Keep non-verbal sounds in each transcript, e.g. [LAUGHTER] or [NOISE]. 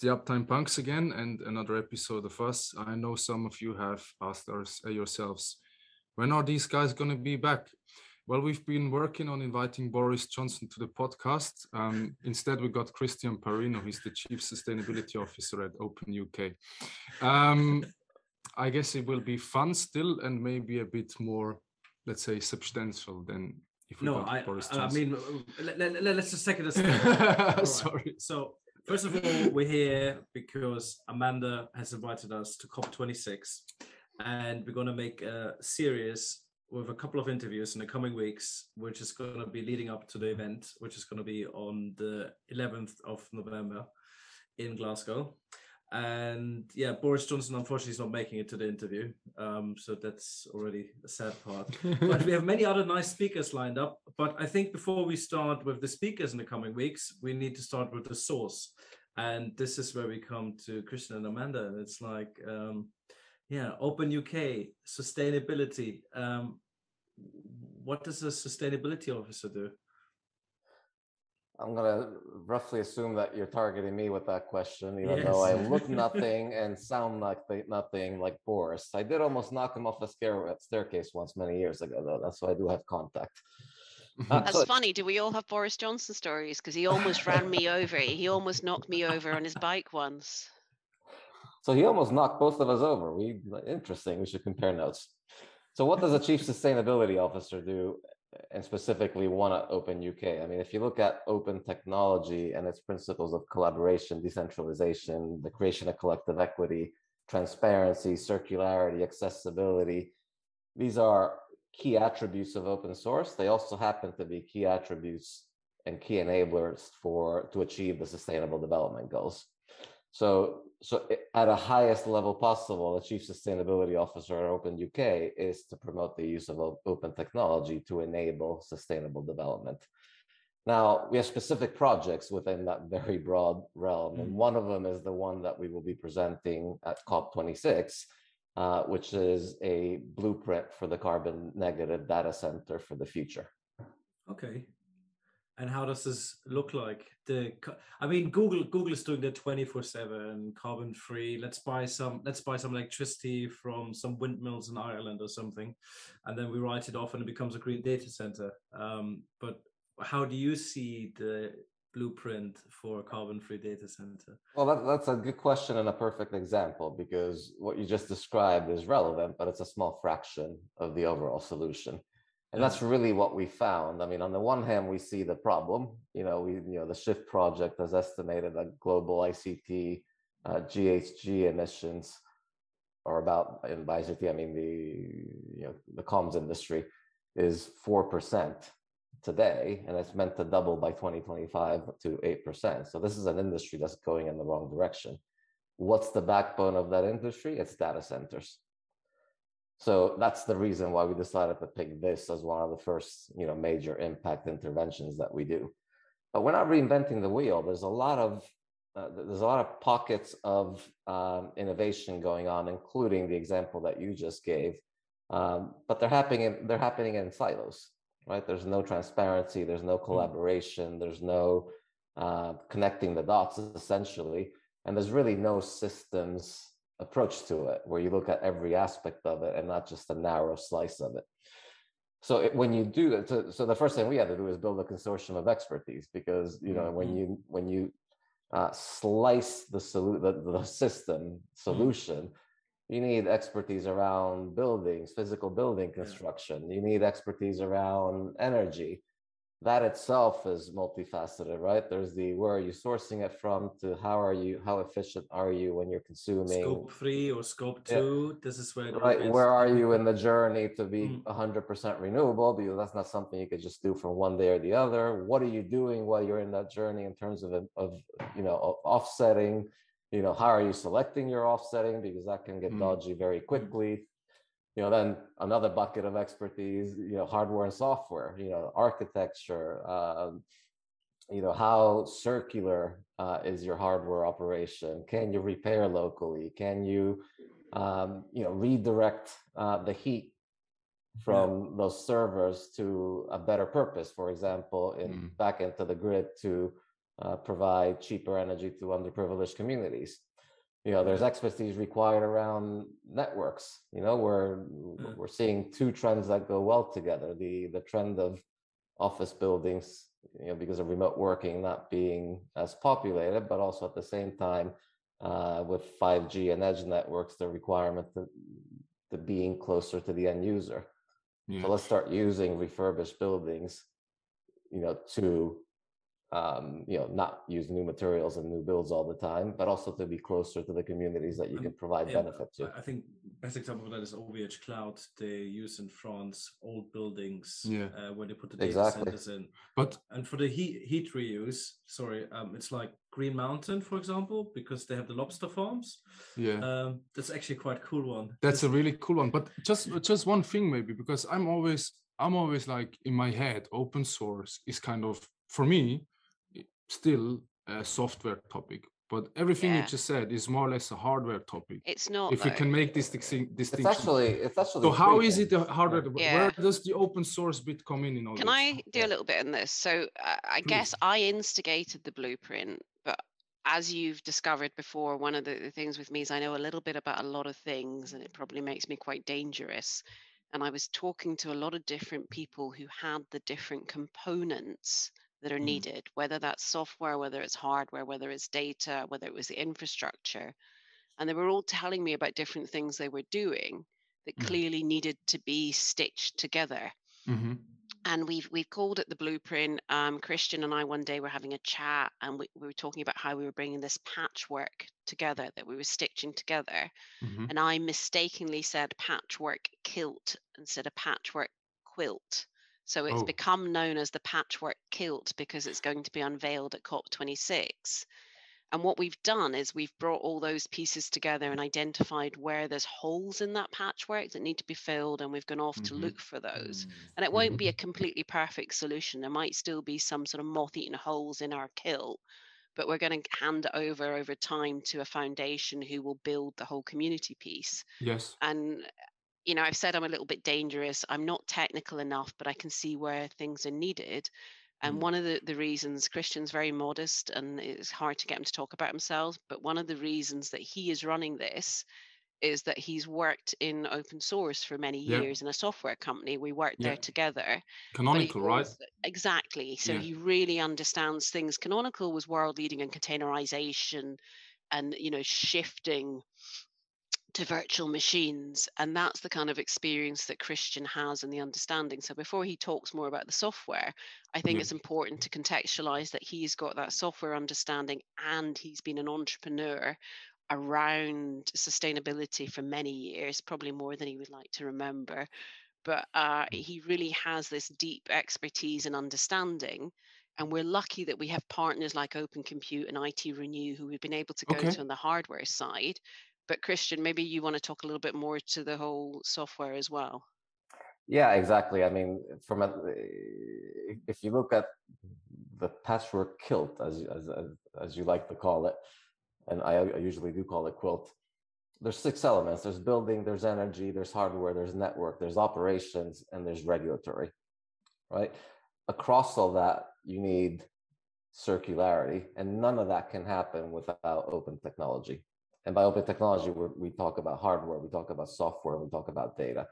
the Uptime Punks again, and another episode of us. I know some of you have asked us, uh, yourselves, when are these guys going to be back? Well, we've been working on inviting Boris Johnson to the podcast. Um, instead, we got Christian Parino. He's the Chief Sustainability Officer at Open UK. Um, I guess it will be fun still, and maybe a bit more, let's say, substantial than if we no, got I, I mean, let, let, us just take it a [LAUGHS] step. Right. Sorry. So, first of all, we're here because Amanda has invited us to COP26, and we're going to make a series with a couple of interviews in the coming weeks, which is going to be leading up to the event, which is going to be on the 11th of November in Glasgow. And yeah, Boris Johnson unfortunately is not making it to the interview, um, so that's already a sad part. [LAUGHS] but we have many other nice speakers lined up. But I think before we start with the speakers in the coming weeks, we need to start with the source. And this is where we come to Christian and Amanda. And it's like, um, yeah, Open UK, sustainability. Um, what does a sustainability officer do? I'm gonna roughly assume that you're targeting me with that question, even though I look [LAUGHS] nothing and sound like nothing like Boris. I did almost knock him off a staircase once many years ago, though. That's why I do have contact. Uh, [LAUGHS] That's so- funny. Do we all have Boris Johnson stories? Because he almost ran me over. He almost knocked me over on his bike once. So he almost knocked both of us over. We interesting. We should compare notes. So what does a chief sustainability officer do, and specifically one at Open UK? I mean, if you look at open technology and its principles of collaboration, decentralization, the creation of collective equity, transparency, circularity, accessibility, these are key attributes of open source. They also happen to be key attributes and key enablers for to achieve the sustainable development goals. So, so at a highest level possible, the chief sustainability officer at Open UK is to promote the use of open technology to enable sustainable development. Now, we have specific projects within that very broad realm, and one of them is the one that we will be presenting at COP26, uh, which is a blueprint for the carbon negative data center for the future. Okay. And how does this look like? The I mean, Google Google is doing the twenty four seven carbon free. Let's buy some. Let's buy some electricity from some windmills in Ireland or something, and then we write it off and it becomes a green data center. Um, but how do you see the blueprint for a carbon free data center? Well, that, that's a good question and a perfect example because what you just described is relevant, but it's a small fraction of the overall solution. And that's really what we found. I mean, on the one hand, we see the problem. You know, we you know the Shift project has estimated that global ICT uh, GHG emissions, are about and by ICT I mean the you know the comms industry, is four percent today, and it's meant to double by 2025 to 8%. So this is an industry that's going in the wrong direction. What's the backbone of that industry? It's data centers. So that's the reason why we decided to pick this as one of the first, you know, major impact interventions that we do. But we're not reinventing the wheel. There's a lot of uh, there's a lot of pockets of um, innovation going on, including the example that you just gave. Um, but they're happening in, they're happening in silos right? There's no transparency, there's no collaboration, there's no uh, connecting the dots essentially, and there's really no systems approach to it where you look at every aspect of it and not just a narrow slice of it. So it, when you do it, so, so the first thing we had to do is build a consortium of expertise because you know when you when you uh, slice the, solu- the the system solution, you need expertise around buildings, physical building construction. You need expertise around energy. That itself is multifaceted, right? There's the where are you sourcing it from to how are you, how efficient are you when you're consuming? Scope three or scope Yeah. two? This is where right. where are you in [LAUGHS] the journey to be Mm. 100% renewable? Because that's not something you could just do from one day or the other. What are you doing while you're in that journey in terms of, of you know, offsetting? You know, how are you selecting your offsetting? Because that can get Mm. dodgy very quickly. You know, then another bucket of expertise, you know, hardware and software, you know, architecture, um, you know, how circular uh, is your hardware operation? Can you repair locally? Can you, um, you know, redirect uh, the heat from those servers to a better purpose? For example, in Mm. back into the grid to uh, provide cheaper energy to underprivileged communities. You know, there's expertise required around networks. You know, we're Yeah. we're seeing two trends that go well together: the the trend of office buildings, you know, because of remote working not being as populated, but also at the same time, uh, with 5G and edge networks, the requirement to, to being closer to the end user. Yeah. So let's start using refurbished buildings, you know, to um, you know, not use new materials and new builds all the time, but also to be closer to the communities that you Um, can provide Yeah, benefit to. I- I think best example of that is OVH Cloud. They use in France old buildings Yeah. uh, where they put the data Exactly. centers in. But And for the heat heat reuse, sorry, um, it's like Green Mountain, for example, because they have the lobster farms. yeah. Um, that's actually quite a cool one. That's a really cool one. But just just one thing maybe because I'm always I'm always like in my head, open source is kind of for me i- still a software topic. But everything Yeah. you just said is more or less a hardware topic. It's not. If you can make this distinc- It's distinction. actually, it's actually. so how three is it the hardware? Yeah. Where does the open source bit come in in all Can this? I do a little bit in this? So uh, I guess I instigated the blueprint, but as you've discovered before, one of the, the things with me is I know a little bit about a lot of things, and it probably makes me quite dangerous. And I was talking to a lot of different people who had the different components that are Mm. needed, whether that's software, whether it's hardware, whether it's data, whether it was the infrastructure. And they were all telling me about different things they were doing that Mm. clearly needed to be stitched together Mhm. and we've we've called it the blueprint. Um, Christian and I one day were having a chat, and we, we were talking about how we were bringing this patchwork together, that we were stitching together. Mhm. And I mistakenly said patchwork kilt instead of patchwork quilt. So it's Oh. become known as the patchwork kilt because it's going to be unveiled at COP26. And what we've done is we've brought all those pieces together and identified where there's holes in that patchwork that need to be filled, and we've gone off to Mhm. look for those. Mm. And it won't be a [LAUGHS] completely perfect solution. There might still be some sort of moth eaten holes in our kilt, but we're going to hand it over over time to a foundation who will build the whole community piece. Yes. And, you know, I've said I'm a little bit dangerous. I'm not technical enough, but I can see where things are needed. And Mm. one of the, the reasons Christian's very modest and it's hard to get him to talk about himself, but one of the reasons that he is running this is that he's worked in open source for many Yeah. years in a software company. We worked Yeah. there together. Canonical, right? Exactly. So Yeah. he really understands things. Canonical was world leading in containerization and you know shifting to virtual machines and that's the kind of experience that christian has and the understanding so before he talks more about the software i think Yeah. it's important to contextualize that he's got that software understanding and he's been an entrepreneur around sustainability for many years probably more than he would like to remember but uh, Mm. he really has this deep expertise and understanding and we're lucky that we have partners like open compute and ITRenew who we've been able to go Okay. to on the hardware side but christian maybe you want to talk a little bit more to the whole software as well Yeah, exactly. I mean, from a, eh, if- if you look at the patchwork as as as, as you like to call it, and I, I usually do call it quilt. There's six elements. There's building, there's energy, there's hardware, there's network, there's operations, and there's regulatory. Right. Across all that, you need circularity, and none of that can happen without open technology. And by open technology, we we talk about hardware, we talk about software, we talk about data.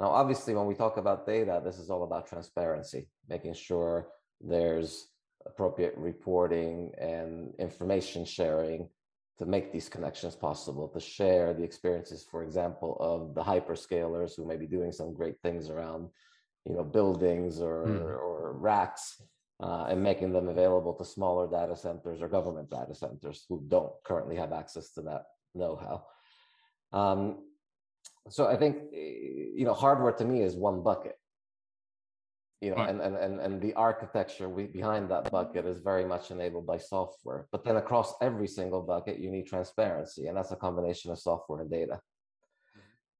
Now, obviously, when we talk about data, this is all about transparency, making sure there's appropriate reporting and information sharing to make these connections possible, to share the experiences, for example, of the hyperscalers who may be doing some great things around, you know, buildings or, Mm. or racks, uh, and making them available to smaller data centers or government data centers who don't currently have access to that know-how. Um, so I think eh, you know hardware to me is one bucket. You know, Right. and, and and and the architecture we, behind that bucket is very much enabled by software. But then across every single bucket, you need transparency, and that's a combination of software and data.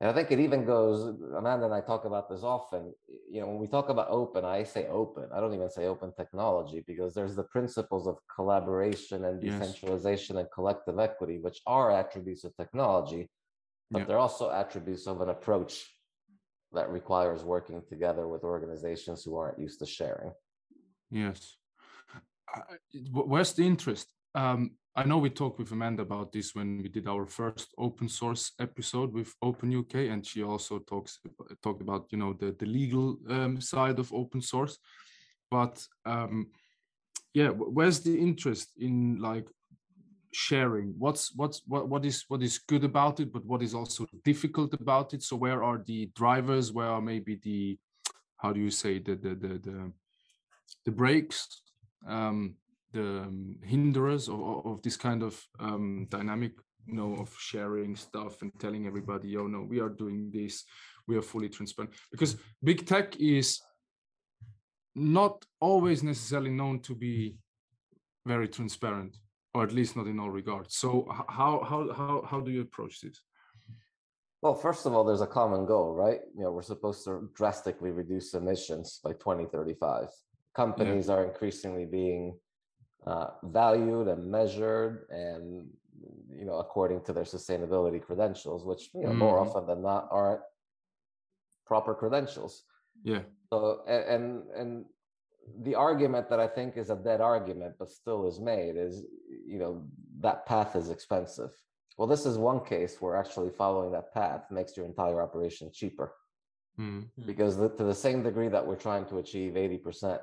And I think it even goes. Amanda and I talk about this often. You know, when we talk about open, I say open. I don't even say open technology because there's the principles of collaboration and Yes. decentralization and collective equity, which are attributes of technology, but Yeah. they're also attributes of an approach that requires working together with organizations who aren't used to sharing. Yes. where's the interest? Um, I know we talked with Amanda about this when we did our first open source episode with Open UK, and she also talks talked about you know the the legal um, side of open source. But um, yeah, where's the interest in like sharing? What's what's what what is what is good about it, but what is also difficult about it? So where are the drivers? Where are maybe the how do you say the the the the, the breaks? Um, the um, hinderers of, of this kind of um, dynamic you know of sharing stuff and telling everybody oh no we are doing this. We are fully transparent. Because big tech is not always necessarily known to be very transparent or at least not in all regards. So how how how, how do you approach this? Well first of all there's a common goal right? You know we're supposed to drastically reduce emissions by 2035 companies yeah. are increasingly being uh, valued and measured and you know according to their sustainability credentials which you know mm. more often than not aren't proper credentials. Yeah. So and and the argument that i think is a dead argument but still is made is you know that path is expensive. Well this is one case where actually following that path makes your entire operation cheaper. Mm. because the, to the same degree that we're trying to achieve 80%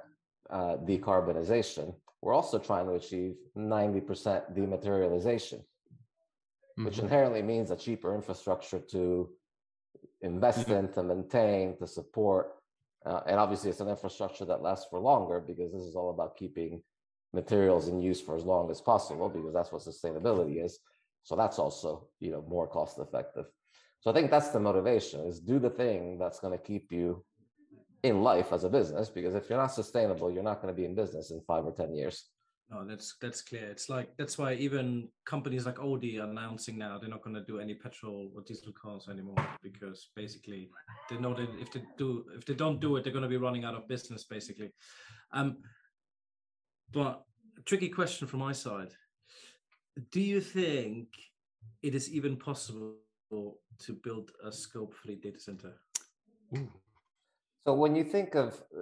uh, decarbonization we're also trying to achieve 90% dematerialization, mm-hmm. which inherently means a cheaper infrastructure to invest mm-hmm. in, to maintain, to support. Uh, and obviously, it's an infrastructure that lasts for longer because this is all about keeping materials in use for as long as possible because that's what sustainability is. So that's also, you know, more cost effective. So I think that's the motivation: is do the thing that's going to keep you in life as a business because if you're not sustainable you're not going to be in business in five or ten years. No that's that's clear. It's like that's why even companies like audi are announcing now they're not going to do any petrol or diesel cars anymore because basically they know that if they do if they don't do it they're going to be running out of business basically. Um but tricky question from my side. Do you think it is even possible to build a scope free data center? Ooh. So when you think of uh,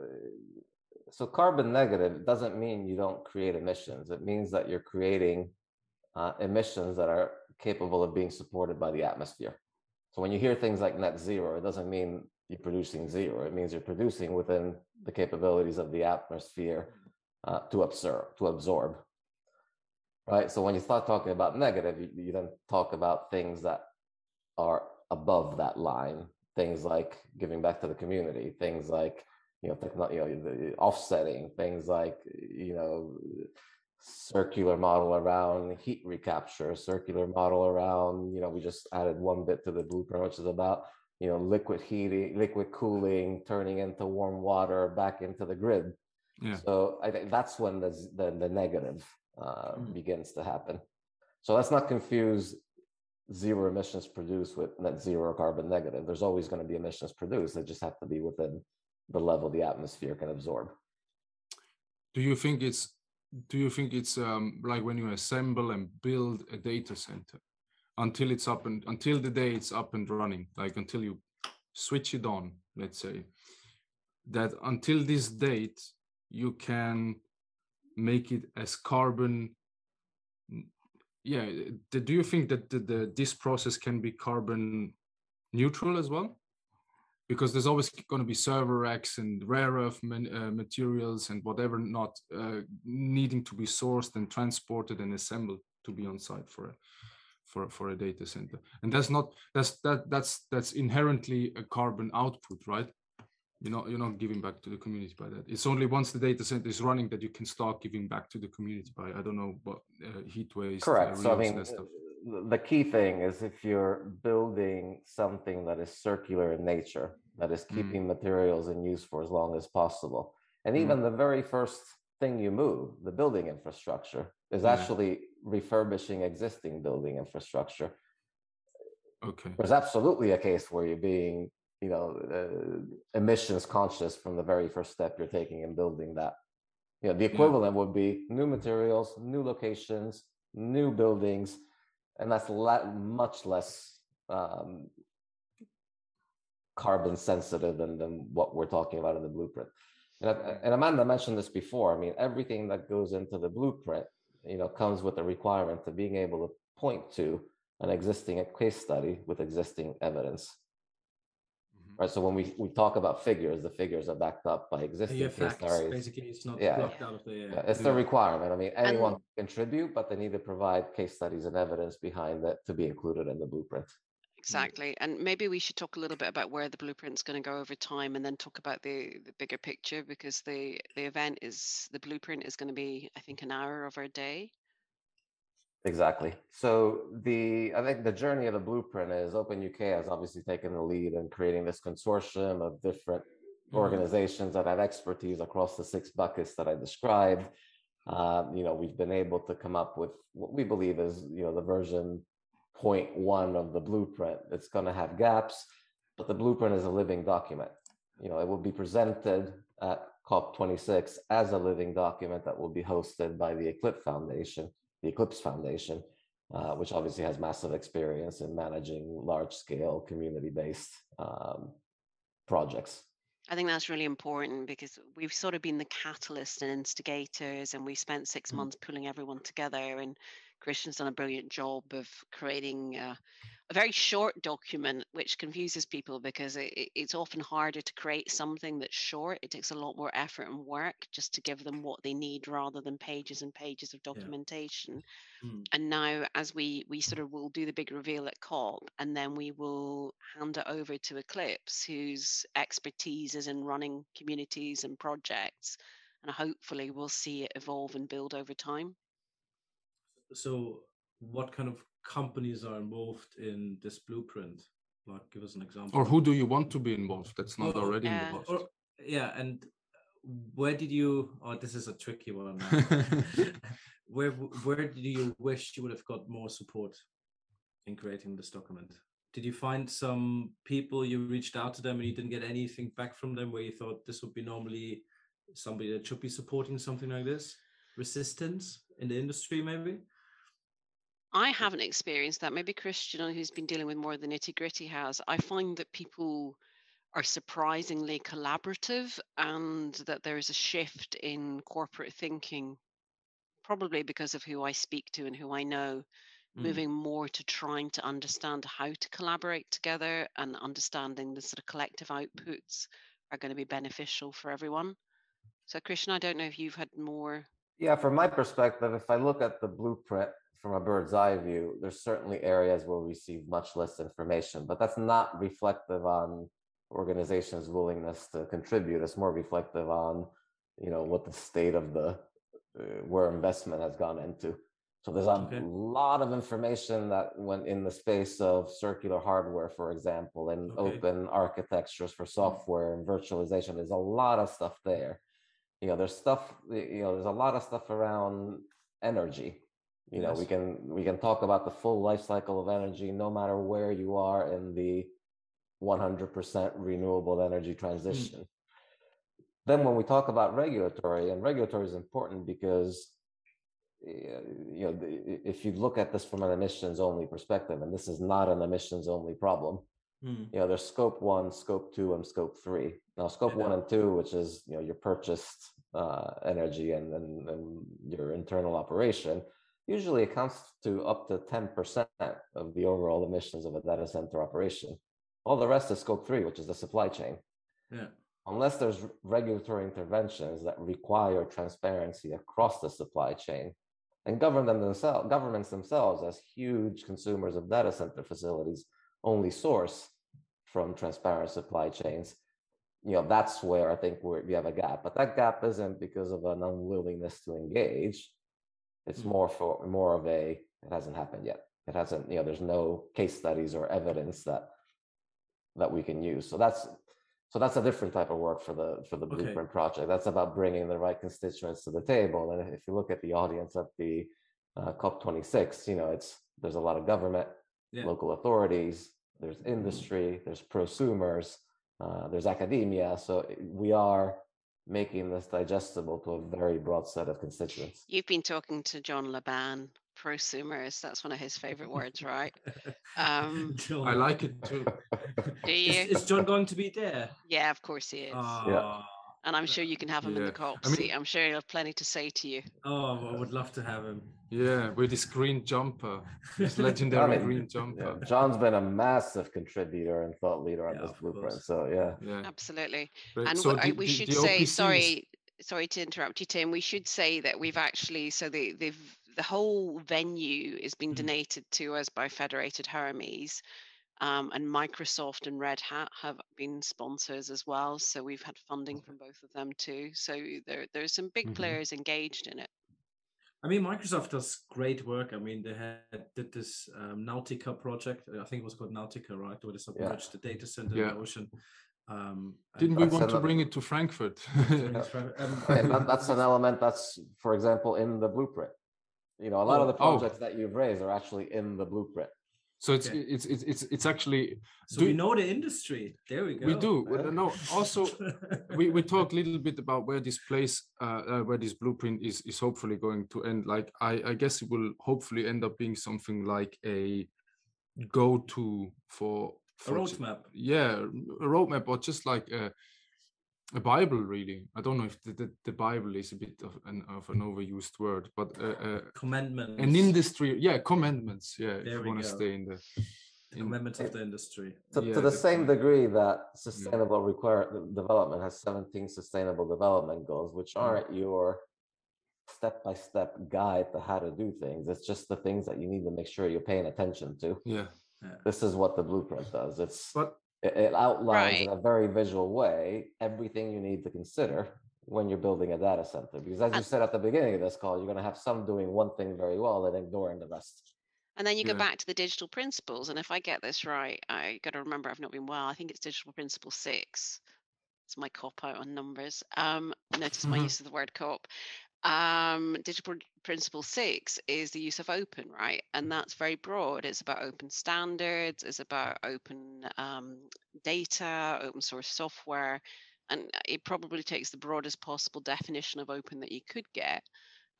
so carbon negative doesn't mean you don't create emissions. It means that you're creating uh, emissions that are capable of being supported by the atmosphere. So when you hear things like net zero, it doesn't mean you're producing zero. It means you're producing within the capabilities of the atmosphere uh, to absorb. To absorb, right? So when you start talking about negative, you, you then talk about things that are above that line things like giving back to the community, things like you know, techno- you know, offsetting, things like you know, circular model around heat recapture, circular model around you know, we just added one bit to the blueprint, which is about you know, liquid heating, liquid cooling, turning into warm water back into the grid. Yeah. So I think that's when the the, the negative uh, mm. begins to happen. So let's not confuse zero emissions produced with net zero carbon negative. There's always going to be emissions produced. They just have to be within the level the atmosphere can absorb. Do you think it's do you think it's um, like when you assemble and build a data center until it's up and until the day it's up and running, like until you switch it on, let's say, that until this date you can make it as carbon yeah do you think that the, the, this process can be carbon neutral as well? Because there's always going to be server racks and rare earth man, uh, materials and whatever not uh, needing to be sourced and transported and assembled to be on site for a for, for a data center. And that's not that's that that's that's inherently a carbon output right you're not you're not giving back to the community by that it's only once the data center is running that you can start giving back to the community by i don't know what uh, heat waste correct so i mean the key thing is if you're building something that is circular in nature that is mm. keeping mm. materials in use for as long as possible and even mm. the very first thing you move the building infrastructure is mm. actually refurbishing existing building infrastructure okay there's absolutely a case where you're being you know uh, emissions conscious from the very first step you're taking in building that you know the equivalent yeah. would be new materials new locations new buildings and that's la- much less um, carbon sensitive than, than what we're talking about in the blueprint And, and Amanda mentioned this before. I mean, everything that goes into the blueprint, you know, comes with a requirement of being able to point to an existing case study with existing evidence. Mhm. Right. So when we, we talk about figures, the figures are backed up by And existing your case facts, studies. basically, it's not Yeah. blocked out of the. Yeah, it's the requirement. I mean, anyone And- can contribute, but they need to provide case studies and evidence behind it to be included in the blueprint. Exactly. And maybe we should talk a little bit about where the blueprint's going to go over time and then talk about the, the bigger picture because the, the event is the blueprint is going to be, I think, an hour of our day. Exactly. So the I think the journey of the blueprint is Open UK has obviously taken the lead in creating this consortium of different Mhm. organizations that have expertise across the six buckets that I described. Um, you know, we've been able to come up with what we believe is, you know, the version point one of the blueprint. It's going to have gaps, but the blueprint is a living document. You know, it will be presented at COP26 as a living document that will be hosted by the Eclipse Foundation, the Eclipse Foundation, uh, which obviously has massive experience in managing large-scale community-based um, projects. I think that's really important because we've sort of been the catalyst and instigators, and we spent six Mm. months pulling everyone together. And Christian's done a brilliant job of creating uh, a very short document, which confuses people because it, it- it's often harder to create something that's short. It takes a lot more effort and work just to give them what they need rather than pages and pages of documentation Mm. and now as we we sort of will do the big reveal at cop and then we will hand it over to eclipse whose expertise is in running communities and projects and hopefully we'll see it evolve and build over time So, what kind of companies are involved in this blueprint? Like, give us an example. Or who do you want to be involved? That's not Or- already Yeah. involved. Or- yeah, and where did you? Oh, this is a tricky one. [LAUGHS] where where do you wish you would have got more support in creating this document? Did you find some people you reached out to them and you didn't get anything back from them where you thought this would be normally somebody that should be supporting something like this? Resistance in the industry, maybe? I haven't experienced that. Maybe Christian, who's been dealing with more of the nitty gritty, has. I find that people are surprisingly collaborative and that there is a shift in corporate thinking, probably because of who I speak to and who I know, Mm. moving more to trying to understand how to collaborate together and understanding the sort of collective outputs are going to be beneficial for everyone. So, Christian, I don't know if you've had more. Yeah, from my perspective, if I look at the blueprint from a bird's eye view, there's certainly areas where we receive much less information, but that's not reflective on organizations' willingness to contribute. It's more reflective on, you know, what the state of the uh, where investment has gone into. So there's a Okay. lot of information that went in the space of circular hardware, for example, and Okay. open architectures for software and virtualization. There's a lot of stuff there you know there's stuff you know there's a lot of stuff around energy you know we can we can talk about the full life cycle of energy no matter where you are in the 100% renewable energy transition. Then when we talk about regulatory and regulatory is important because you know if you look at this from an emissions only perspective and this is not an emissions only problem Mm. you know there's scope one scope two and scope three. Now scope one and two which is you know your purchased uh, energy and, and and your internal operation usually accounts to up to 10% of the overall emissions of a data center operation. All the rest is scope three which is the supply chain. Yeah. unless there's regulatory interventions that require transparency across the supply chain and government themselves governments themselves as huge consumers of data center facilities only source from transparent supply chains you know that's where i think we're, we have a gap. But that gap isn't because of an unwillingness to engage it's more for more of a it hasn't happened yet. It hasn't you know there's no case studies or evidence that that we can use. So that's so that's a different type of work for the for the Okay. blueprint project. That's about bringing the right constituents to the table. And if you look at the audience at the uh, cop 26 you know it's there's a lot of government Yeah. local authorities there's industry there's prosumers uh, there's academia. So we are making this digestible to a very broad set of constituents You've been talking to John Laban, prosumers. That's one of his favorite words, right? Um, [LAUGHS] John. I like it too. [LAUGHS] Do you? Is, is John going to be there? Yeah, of course he is. Ah, and I'm sure you can have him in the Yeah. cop I mean- seat. I'm sure he'll have plenty to say to you. Oh, I would love to have him. Yeah, with his green jumper, his [LAUGHS] I legendary mean, green Yeah, jumper. John's been a massive contributor and thought leader on Yeah, this of blueprint. course. So yeah, Yeah. Absolutely. Great. And So wh- I- the- we should the say, OPC sorry, sorry to interrupt you, Tim. We should say that we've actually, so the the the whole venue is being Mhm. donated to us by Federated Hermes, um, and Microsoft and Red Hat have been sponsors as well. So we've had funding from both of them too. So there there's some big Mhm. players engaged in it. I mean, Microsoft does great work. I mean, they had did this um, Nautica project. I think it was called Nautica, right? Where they submerged the data center in the ocean. Um, Didn't we want to bring it to [LAUGHS] Frankfurt? it's very- um, and that, that's an [LAUGHS] element that's, for example, in the blueprint. You know, a lot of the Oh. projects that you've raised are actually in the blueprint. So it's Okay. it's it's it's it's actually so do- we know the industry. There we go. we do. Yeah. No, [LAUGHS] also we, we talk a little bit about where this place uh, uh, where this blueprint is is hopefully going to end like i i guess it will hopefully end up being something like a go-to for, a for j- roadmap. yeah a roadmap or just like a, a bible really i don't know if the, the, the bible is a bit of an of an overused word but uh, uh, Commandments. an industry yeah commandments yeah There if we you want to go. stay in the in, Commandments of the industry. To, Yeah, to the same degree that sustainable require development has 17 sustainable development goals, which Mm. aren't your step-by-step guide to how to do things. It's just the things that you need to make sure you're paying attention to. yeah This is what the blueprint does. It's but it, it outlines in a very visual way everything you need to consider when you're building a data center. Because as you said at the beginning of this call, you're going to have some doing one thing very well and ignoring the rest. And then you go Yeah. back to the digital principles. And if I get this right, I got to remember I've not been well. I think it's digital principle six. It's my cop out on numbers. Um, notice my [LAUGHS] use of the word cop. Um, digital principle six is the use of open, right? And that's very broad. It's about open standards. It's about open um, data, open source software, and it probably takes the broadest possible definition of open that you could get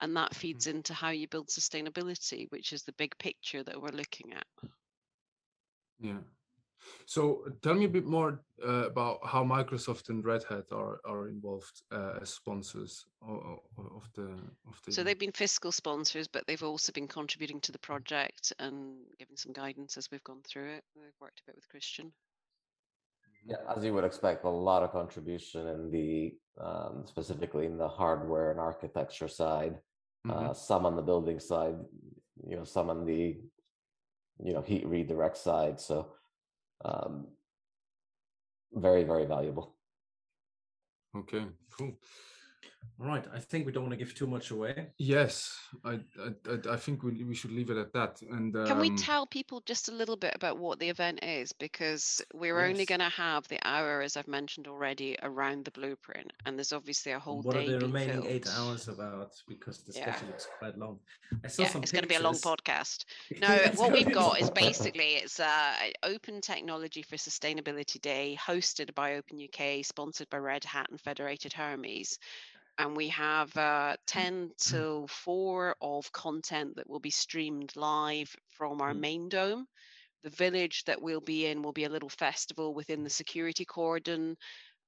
and that feeds into how you build sustainability which is the big picture that we're looking at Yeah. So tell me a bit more uh, about how Microsoft and Red Hat are are involved uh, as sponsors of, of the of the. so they've been fiscal sponsors but they've also been contributing to the project and giving some guidance as we've gone through it we've worked a bit with christian Yeah, as you would expect, a lot of contribution in the um, specifically in the hardware and architecture side. Mhm. Uh, some on the building side, you know, some on the you know heat redirect side. So um, very very valuable. Okay. Cool. All right. I think we don't want to give too much away. Yes, I I, I- I think we we should leave it at that. And can we um, tell people just a little bit about what the event is because we're only going to have the hour as i've mentioned already around the blueprint and there's obviously a whole What day are the being remaining eight hours about? Because the Yeah. schedule looks quite long. I saw yeah some it's going to be a long podcast [LAUGHS] No, what we've got is [LAUGHS] basically it's uh, Open Technology for Sustainability Day, hosted by Open UK, sponsored by Red Hat and Federated Hermes. And we have uh, 10 till 4 of content that will be streamed live from our Mm. main dome. The village that we'll be in will be a little festival within the security cordon.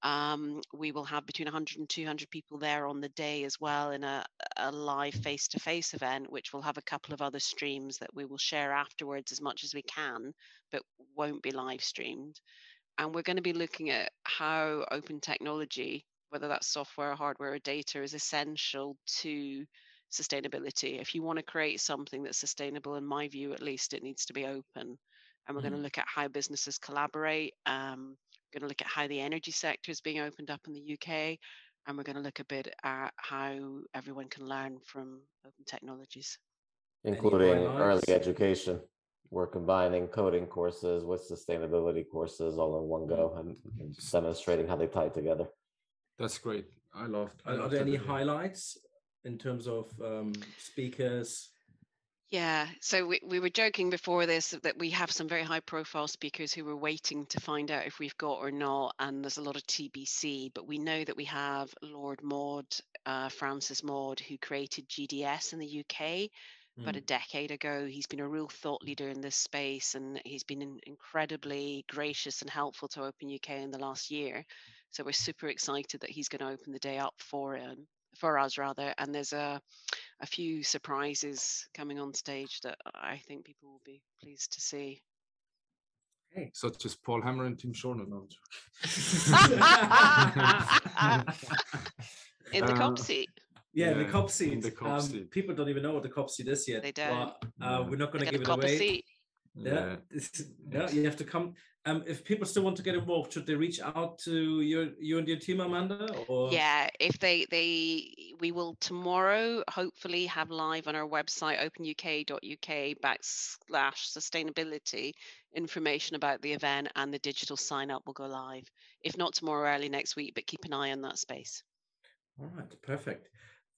Um, we will have between 100 and 200 people there on the day as well in a, a live face to face event, which will have a couple of other streams that we will share afterwards as much as we can, but won't be live streamed. And we're going to be looking at how open technology, whether that's software, hardware, or data, is essential to sustainability. If you want to create something that's sustainable, in my view at least, it needs to be open. And we're going to look at how businesses collaborate. Um, we're going to look at how the energy sector is being opened up in the UK. And we're going to look a bit at how everyone can learn from open technologies. Including early education. We're combining coding courses with sustainability courses all in one go and and demonstrating how they tie together. That's great. I loved. I Are, are there any idea. highlights in terms of um, speakers? Yeah, so we, we were joking before this that we have some very high profile speakers who were waiting to find out if we've got or not, and there's a lot of TBC, but we know that we have Lord Maude, uh, Francis Maude, who created GDS in the UK about a Mm. decade ago. He's been a real thought leader in this space, and he's been incredibly gracious and helpful to Open UK in the last year. So we're super excited that he's going to open the day up for him, for us rather. And there's a a few surprises coming on stage that I think people will be pleased to see. Such as Paul Hammer and Tim Shorter. No, [LAUGHS] In the Uh, cop seat, Yeah, the Yeah, cop in seat. the cop um, seat. People don't even know what the cop seat is yet. They don't. But, uh, we're not going to give it copper away. Seat. Yeah, yeah, you have to come. Um, if people still want to get involved, should they reach out to your you and your team, Amanda? Or Yeah, if they they we will tomorrow hopefully have live on our website openuk.uk backslash sustainability information about the event and the digital sign up will go live. If not tomorrow, early next week, but keep an eye on that space. All right, perfect.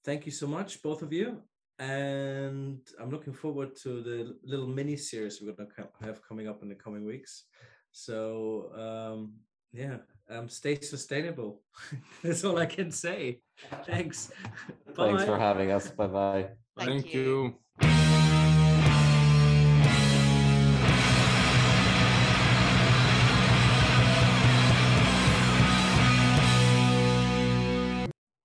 Thank you so much, both of you. And I'm looking forward to the little mini series we're going to have coming up in the coming weeks. So, um, yeah, um, stay sustainable. [LAUGHS] That's all I can say. Thanks. Thanks Bye. for having us. Bye bye. Thank Thank you. you.